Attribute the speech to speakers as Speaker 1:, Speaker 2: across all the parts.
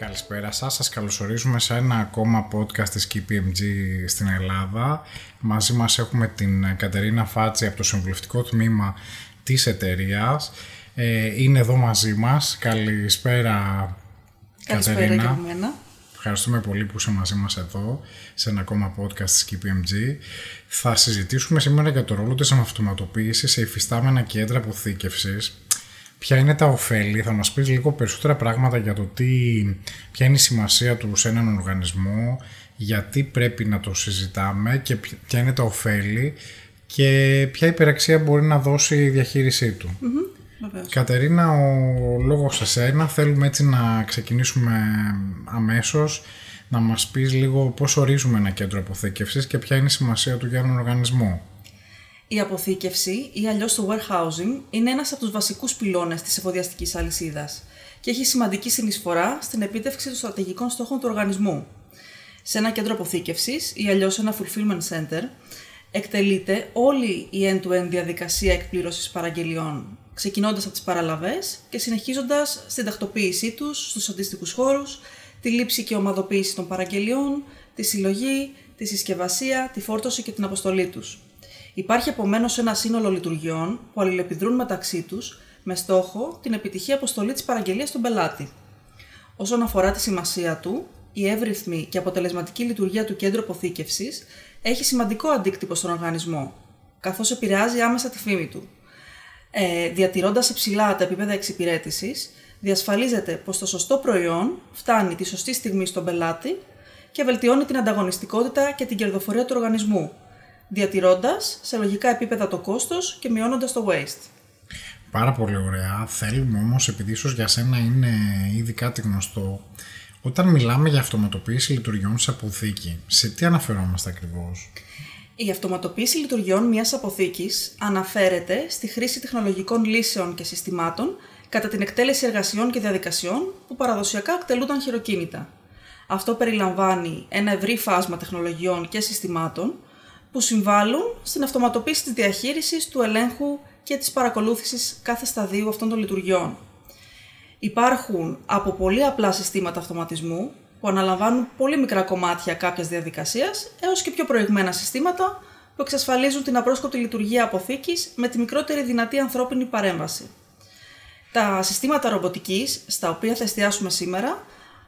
Speaker 1: Καλησπέρα σας. Σας καλωσορίζουμε σε ένα ακόμα podcast της KPMG στην Ελλάδα. Μαζί μας έχουμε την Κατερίνα Φάτση από το συμβουλευτικό τμήμα της εταιρείας. Ε, είναι εδώ μαζί μας. Καλησπέρα,
Speaker 2: Καλησπέρα
Speaker 1: Κατερίνα.
Speaker 2: και από μένα.
Speaker 1: Ευχαριστούμε πολύ που είσαι μαζί μας εδώ σε ένα ακόμα podcast της KPMG. Θα συζητήσουμε σήμερα για το ρόλο της αυτοματοποίησης σε υφιστάμενα κέντρα αποθήκευσης. Ποια είναι τα ωφέλη, θα μας πεις λίγο περισσότερα πράγματα για το τι, ποια είναι η σημασία του σε έναν οργανισμό, γιατί πρέπει να το συζητάμε και ποια είναι τα ωφέλη και ποια υπεραξία μπορεί να δώσει η διαχείρισή του.
Speaker 2: Βεβαίως.
Speaker 1: Κατερίνα, ο λόγος σε σένα. Θέλουμε έτσι να ξεκινήσουμε αμέσως να μας πεις λίγο πώς ορίζουμε ένα κέντρο αποθήκευσης και ποια είναι η σημασία του για έναν οργανισμό.
Speaker 2: Η αποθήκευση ή αλλιώς το warehousing είναι ένας από τους βασικούς πυλώνες της εφοδιαστικής αλυσίδας και έχει σημαντική συνεισφορά στην επίτευξη των στρατηγικών στόχων του οργανισμού. Σε ένα κέντρο αποθήκευσης ή αλλιώς ένα fulfillment center εκτελείται όλη η end-to-end διαδικασία εκπλήρωσης παραγγελιών, ξεκινώντας από τις παραλαβές και συνεχίζοντας στην τακτοποίησή τους στους αντίστοιχους χώρους, τη λήψη και ομαδοποίηση των παραγγελιών, τη συλλογή, τη συσκευασία, τη φόρτωση και την αποστολή τους. Υπάρχει επομένως ένα σύνολο λειτουργιών που αλληλεπιδρούν μεταξύ τους με στόχο την επιτυχή αποστολή της παραγγελίας στον πελάτη. Όσον αφορά τη σημασία του, η εύρυθμη και αποτελεσματική λειτουργία του κέντρου αποθήκευσης έχει σημαντικό αντίκτυπο στον οργανισμό, καθώς επηρεάζει άμεσα τη φήμη του. Ε, Διατηρώντας υψηλά τα επίπεδα εξυπηρέτησης, διασφαλίζεται πως το σωστό προϊόν φτάνει τη σωστή στιγμή στον πελάτη και βελτιώνει την ανταγωνιστικότητα και την κερδοφορία του οργανισμού, διατηρώντας σε λογικά επίπεδα το κόστος και μειώνοντας το waste.
Speaker 1: Πάρα πολύ ωραία. Θέλουμε όμως, επειδή ίσως για σένα είναι ήδη κάτι γνωστό, όταν μιλάμε για αυτοματοποίηση λειτουργιών σε αποθήκη, σε τι αναφερόμαστε ακριβώς;
Speaker 2: Η αυτοματοποίηση λειτουργιών μιας αποθήκης αναφέρεται στη χρήση τεχνολογικών λύσεων και συστημάτων κατά την εκτέλεση εργασιών και διαδικασιών που παραδοσιακά εκτελούνταν χειροκίνητα. Αυτό περιλαμβάνει ένα ευρύ φάσμα τεχνολογιών και συστημάτων που συμβάλλουν στην αυτοματοποίηση της διαχείρισης, του ελέγχου και της παρακολούθησης κάθε σταδίου αυτών των λειτουργιών. Υπάρχουν από πολύ απλά συστήματα αυτοματισμού που αναλαμβάνουν πολύ μικρά κομμάτια κάποιας διαδικασίας έως και πιο προηγμένα συστήματα που εξασφαλίζουν την απρόσκοπτη λειτουργία αποθήκης με τη μικρότερη δυνατή ανθρώπινη παρέμβαση. Τα συστήματα ρομποτικής, στα οποία θα εστιάσουμε σήμερα,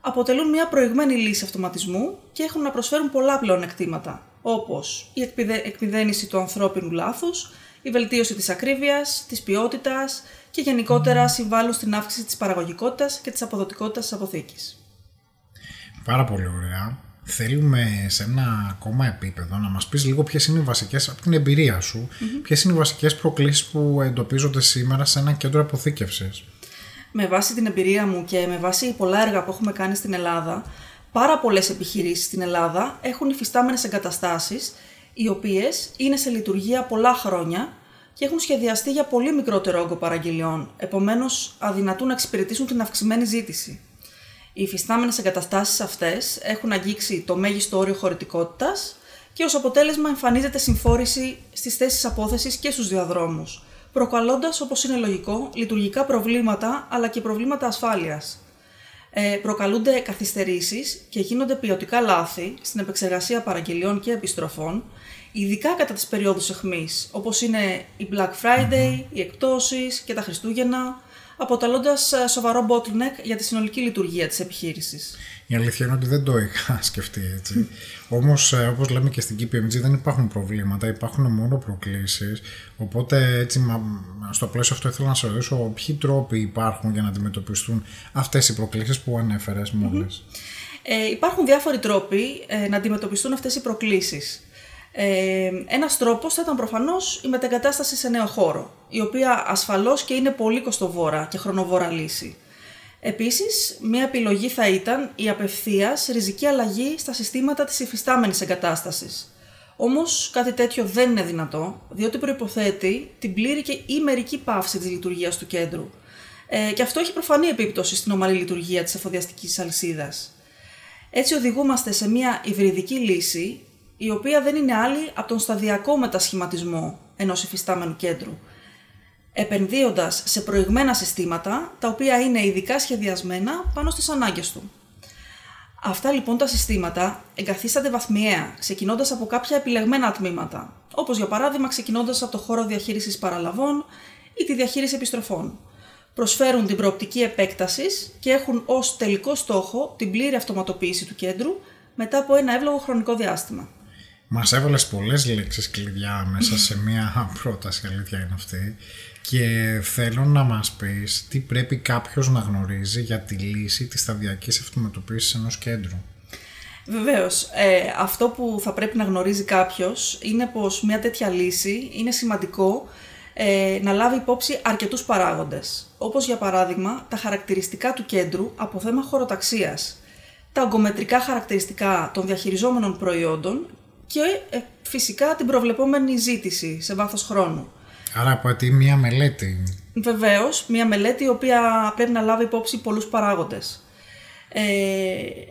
Speaker 2: αποτελούν μια προηγμένη λύση αυτοματισμού και έχουν να προσφέρουν πολλά πλεονεκτήματα, όπως η εκπηδε- εκμυδένιση του ανθρώπινου λάθους, η βελτίωση της ακρίβειας, της ποιότητας και γενικότερα συμβάλλουν στην αύξηση της παραγωγικότητας και της αποδοτικότητας της αποθήκης.
Speaker 1: Πάρα πολύ ωραία. Θέλουμε σε ένα ακόμα επίπεδο να μας πεις λίγο ποιες είναι οι βασικές, από την εμπειρία σου, ποιες είναι οι βασικές προκλήσεις που εντοπίζονται σήμερα σε ένα κέντρο αποθήκευσης;
Speaker 2: Με βάση την εμπειρία μου και με βάση πολλά έργα που έχουμε κάνει στην Ελλάδα, πάρα πολλές επιχειρήσεις στην Ελλάδα έχουν υφιστάμενες εγκαταστάσεις, οι οποίες είναι σε λειτουργία πολλά χρόνια και έχουν σχεδιαστεί για πολύ μικρότερο όγκο παραγγελιών, επομένως αδυνατούν να εξυπηρετήσουν την αυξημένη ζήτηση. Οι υφιστάμενες εγκαταστάσεις αυτές έχουν αγγίξει το μέγιστο όριο χωρητικότητας και ως αποτέλεσμα εμφανίζεται συμφόρηση στις θέσεις απόθεσης και στους διαδρόμους, προκαλώντας, όπως είναι λογικό, λειτουργικά προβλήματα αλλά και προβλήματα ασφάλειας. Ε, προκαλούνται καθυστερήσεις και γίνονται ποιοτικά λάθη στην επεξεργασία παραγγελιών και επιστροφών, ειδικά κατά τις περιόδους εχμής, όπως είναι η Black Friday, οι εκπτώσεις και τα Χριστούγεννα, αποτελώντας ε, σοβαρό bottleneck για τη συνολική λειτουργία της επιχείρησης.
Speaker 1: Η αλήθεια είναι ότι δεν το είχα σκεφτεί έτσι. Όμως, όπως λέμε και στην KPMG, δεν υπάρχουν προβλήματα, υπάρχουν μόνο προκλήσεις. Οπότε, έτσι, μα- στο πλαίσιο αυτό ήθελα να σε ρωτήσω ποιοι τρόποι υπάρχουν για να αντιμετωπιστούν αυτές οι προκλήσεις που ανέφερες μόλις;
Speaker 2: Ε, υπάρχουν διάφοροι τρόποι ε, να αντιμετωπιστούν αυτές οι προκλήσεις. Ε, ένας τρόπος θα ήταν προφανώς η μετεγκατάσταση σε νέο χώρο, η οποία ασφαλώς και είναι πολύ κοστοβόρα και χρονοβόρα λύση. Επίσης, μία επιλογή θα ήταν η απευθείας ριζική αλλαγή στα συστήματα της υφιστάμενης εγκατάστασης. Όμως κάτι τέτοιο δεν είναι δυνατό, διότι προϋποθέτει την πλήρη και ή μερική πάυση της λειτουργίας του κέντρου. Ε, και αυτό έχει προφανή επίπτωση στην ομαλή λειτουργία της εφοδιαστικής αλυσίδας. Έτσι οδηγούμαστε σε μια υβριδική λύση, η οποία δεν είναι άλλη από τον σταδιακό μετασχηματισμό ενός υφιστάμενου κέντρου, επενδύοντας σε προηγμένα συστήματα, τα οποία είναι ειδικά σχεδιασμένα πάνω στις ανάγκες του. Αυτά λοιπόν τα συστήματα εγκαθίστανται βαθμιαία, ξεκινώντας από κάποια επιλεγμένα τμήματα, όπως για παράδειγμα ξεκινώντας από το χώρο διαχείρισης παραλαβών ή τη διαχείριση επιστροφών. Προσφέρουν την προοπτική επέκτασης και έχουν ως τελικό στόχο την πλήρη αυτοματοποίηση του κέντρου μετά από ένα εύλογο χρονικό διάστημα.
Speaker 1: Μας έβαλες πολλές λέξεις κλειδιά μέσα σε μία πρόταση, αλήθεια είναι αυτή. Και θέλω να μας πεις τι πρέπει κάποιος να γνωρίζει για τη λύση της σταδιακής αυτοματοποίησης ενός κέντρου.
Speaker 2: Βεβαίως, ε, αυτό που θα πρέπει να γνωρίζει κάποιος είναι πως μια τέτοια λύση είναι σημαντικό ε, να λάβει υπόψη αρκετούς παράγοντες, όπως για παράδειγμα τα χαρακτηριστικά του κέντρου από θέμα χωροταξίας, τα ογκομετρικά χαρακτηριστικά των διαχειριζόμενων προϊόντων και ε, φυσικά την προβλεπόμενη ζήτηση σε βάθος χρόνου.
Speaker 1: Άρα απαιτεί μία μελέτη.
Speaker 2: Βεβαίως, μία μελέτη η οποία πρέπει να λάβει υπόψη πολλούς παράγοντες. Ε,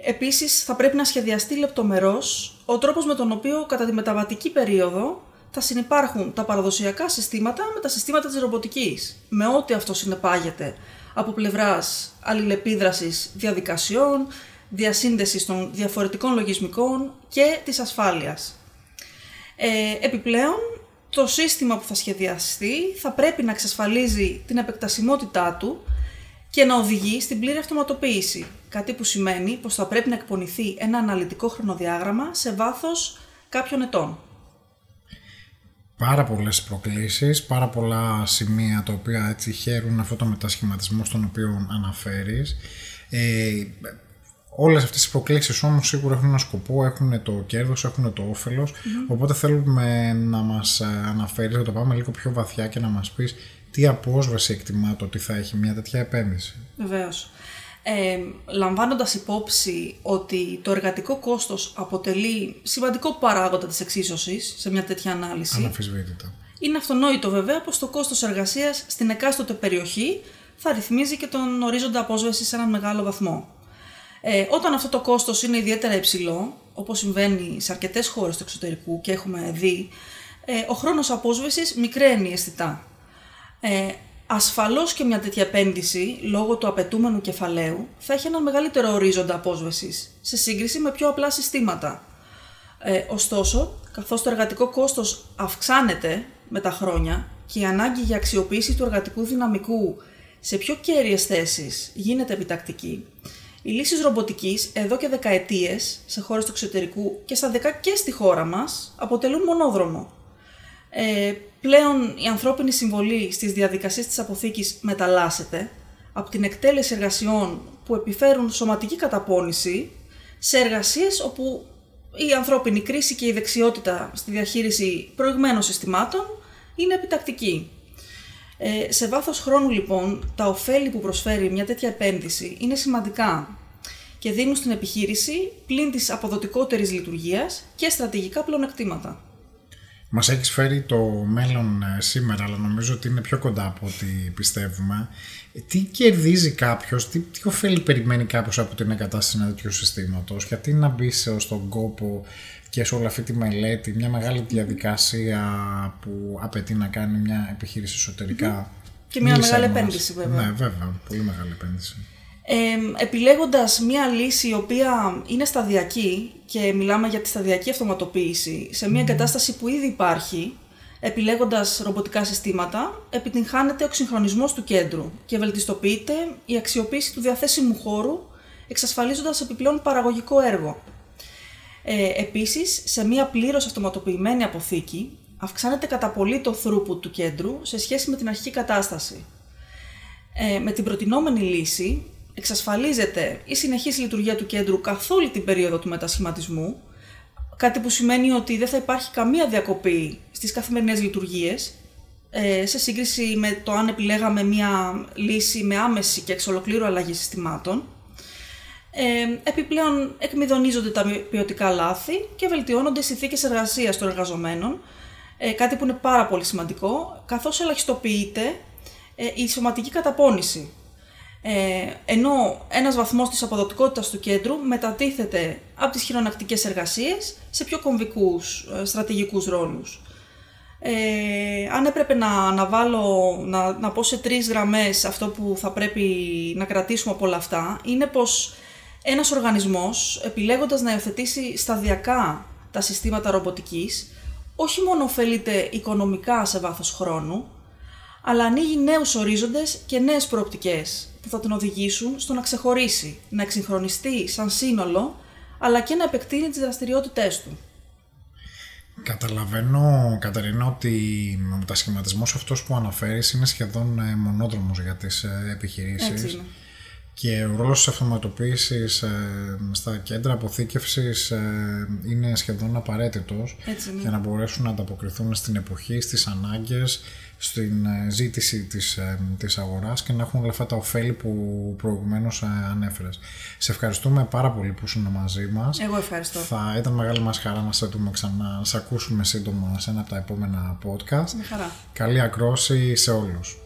Speaker 2: επίσης, θα πρέπει να σχεδιαστεί λεπτομερώς ο τρόπος με τον οποίο κατά τη μεταβατική περίοδο θα συνεπάρχουν τα παραδοσιακά συστήματα με τα συστήματα της ρομποτικής, με ό,τι αυτό συνεπάγεται από πλευράς αλληλεπίδρασης διαδικασιών, διασύνδεσης των διαφορετικών λογισμικών και της ασφάλειας. Ε, επιπλέον, το σύστημα που θα σχεδιαστεί θα πρέπει να εξασφαλίζει την επεκτασιμότητά του και να οδηγεί στην πλήρη αυτοματοποίηση. Κάτι που σημαίνει πως θα πρέπει να εκπονηθεί ένα αναλυτικό χρονοδιάγραμμα σε βάθος κάποιων ετών.
Speaker 1: Πάρα πολλές προκλήσεις, πάρα πολλά σημεία τα οποία έτσι χαίρουν αυτό το μετασχηματισμό στον οποίο αναφέρεις. Ε, Όλες αυτές οι προκλήσεις όμως σίγουρα έχουν ένα σκοπό, έχουν το κέρδος, έχουν το ωφελος οπότε θέλουμε να μας ε, αναφέρεις, να το πάμε λίγο πιο βαθιά και να μας πεις τι απόσβαση εκτιμά το ότι θα έχει μια τέτοια επένδυση.
Speaker 2: Βεβαίως. Ε, λαμβάνοντας υπόψη ότι το εργατικό κόστος αποτελεί σημαντικό παράγοντα της εξίσωσης σε μια τέτοια ανάλυση.
Speaker 1: Αναφυσβήτητα.
Speaker 2: Είναι αυτονόητο βέβαια πως το κόστος εργασίας στην εκάστοτε περιοχή θα ρυθμίζει και τον ορίζοντα απόσβεση σε έναν μεγάλο βαθμό. Ε, όταν αυτό το κόστος είναι ιδιαίτερα υψηλό, όπως συμβαίνει σε αρκετές χώρες του εξωτερικού και έχουμε δει, ε, ο χρόνος απόσβεσης μικραίνει αισθητά. Ε, ασφαλώς και μια τέτοια επένδυση, λόγω του απαιτούμενου κεφαλαίου, θα έχει έναν μεγαλύτερο ορίζοντα απόσβεσης, σε σύγκριση με πιο απλά συστήματα. Ε, ωστόσο, καθώς το εργατικό κόστος αυξάνεται με τα χρόνια και η ανάγκη για αξιοποίηση του εργατικού δυναμικού σε πιο κέρυες θέσεις γίνεται επιτακτική, οι λύσεις ρομποτικής εδώ και δεκαετίες σε χώρες του εξωτερικού και στα δεκά και στη χώρα μας αποτελούν μονόδρομο. Ε, πλέον η ανθρώπινη συμβολή στις διαδικασίες της αποθήκης μεταλλάσσεται από την εκτέλεση εργασιών που επιφέρουν σωματική καταπώνηση σε εργασίες όπου η ανθρώπινη κρίση και η δεξιότητα στη διαχείριση προηγμένων συστημάτων είναι επιτακτική. Ε, σε βάθος χρόνου λοιπόν, τα ωφέλη που προσφέρει μια τέτοια επένδυση είναι σημαντικά και δίνουν στην επιχείρηση πλην της αποδοτικότερης λειτουργίας και στρατηγικά πλεονεκτήματα.
Speaker 1: Μας έχεις φέρει το μέλλον ε, σήμερα, αλλά νομίζω ότι είναι πιο κοντά από ό,τι πιστεύουμε. Ε, τι κερδίζει κάποιος, τι, τι ωφέλη περιμένει κάποιος από την εγκατάσταση ενός τέτοιου συστήματος, γιατί να μπει στον κόπο και σε όλη αυτή τη μελέτη, μια μεγάλη διαδικασία που απαιτεί να κάνει μια επιχείρηση εσωτερικά;
Speaker 2: Και μια μεγάλη επένδυση βέβαια.
Speaker 1: Ναι, βέβαια, πολύ μεγάλη επένδυση.
Speaker 2: Ε, επιλέγοντας μια λύση η οποία είναι σταδιακή και μιλάμε για τη σταδιακή αυτοματοποίηση σε μια εγκατάσταση που ήδη υπάρχει, επιλέγοντας ρομποτικά συστήματα, επιτυγχάνεται ο εξυγχρονισμός του κέντρου και βελτιστοποιείται η αξιοποίηση του διαθέσιμου χώρου, εξασφαλίζοντας επιπλέον παραγωγικό έργο. Ε, επίσης, σε μια πλήρως αυτοματοποιημένη αποθήκη, αυξάνεται κατά πολύ το throughput του κέντρου σε σχέση με την αρχική κατάσταση. Ε, με την προτινόμενη λύση, εξασφαλίζεται η συνεχής λειτουργία του κέντρου καθ' όλη την περίοδο του μετασχηματισμού, κάτι που σημαίνει ότι δεν θα υπάρχει καμία διακοπή στις καθημερινές λειτουργίες, ε, σε σύγκριση με το αν επιλέγαμε μια λύση με άμεση και εξ ολοκλήρου αλλαγή συστημάτων, ε, επιπλέον εκμηδονίζονται τα ποιοτικά λάθη και βελτιώνονται οι συνθήκες εργασίας των εργαζομένων, ε, κάτι που είναι πάρα πολύ σημαντικό, καθώς ελαχιστοποιείται ε, η σωματική καταπώνηση. Ε, ενώ ένας βαθμός της αποδοτικότητας του κέντρου μετατίθεται από τις χειρονακτικές εργασίες σε πιο κομβικούς ε, στρατηγικούς ρόλους. Ε, αν έπρεπε να, να, βάλω, να, να πω σε τρεις γραμμές αυτό που θα πρέπει να κρατήσουμε από όλα αυτά, είναι πως ένας οργανισμός επιλέγοντας να υιοθετήσει σταδιακά τα συστήματα ρομποτικής, όχι μόνο ωφελείται οικονομικά σε βάθος χρόνου, αλλά ανοίγει νέους ορίζοντες και νέες προοπτικές που θα τον οδηγήσουν στο να ξεχωρίσει, να εξυγχρονιστεί σαν σύνολο, αλλά και να επεκτείνει τις δραστηριότητές του.
Speaker 1: Καταλαβαίνω, Καταρίνα, ότι ο μετασχηματισμός αυτός που αναφέρεις είναι σχεδόν ε, μονόδρομος για τις ε, επιχειρήσεις.
Speaker 2: Έτσι είναι.
Speaker 1: Και ο ρόλος της αυτοματοποίησης ε, στα κέντρα αποθήκευσης ε, είναι σχεδόν απαραίτητος
Speaker 2: Έτσι είναι.
Speaker 1: για να μπορέσουν να ανταποκριθούν στην εποχή, στις ανάγκες, στην ε, ζήτηση της, ε, της αγοράς και να έχουν όλα αυτά τα ωφέλη που προηγουμένως ε, ανέφερες. Σε ευχαριστούμε πάρα πολύ που ήσουν μαζί μας.
Speaker 2: Εγώ ευχαριστώ.
Speaker 1: Θα ήταν μεγάλη μας χαρά να σε δούμε ξανά, να σε ακούσουμε σύντομα σε ένα από τα επόμενα podcast.
Speaker 2: Με χαρά.
Speaker 1: Καλή ακρόση σε όλους.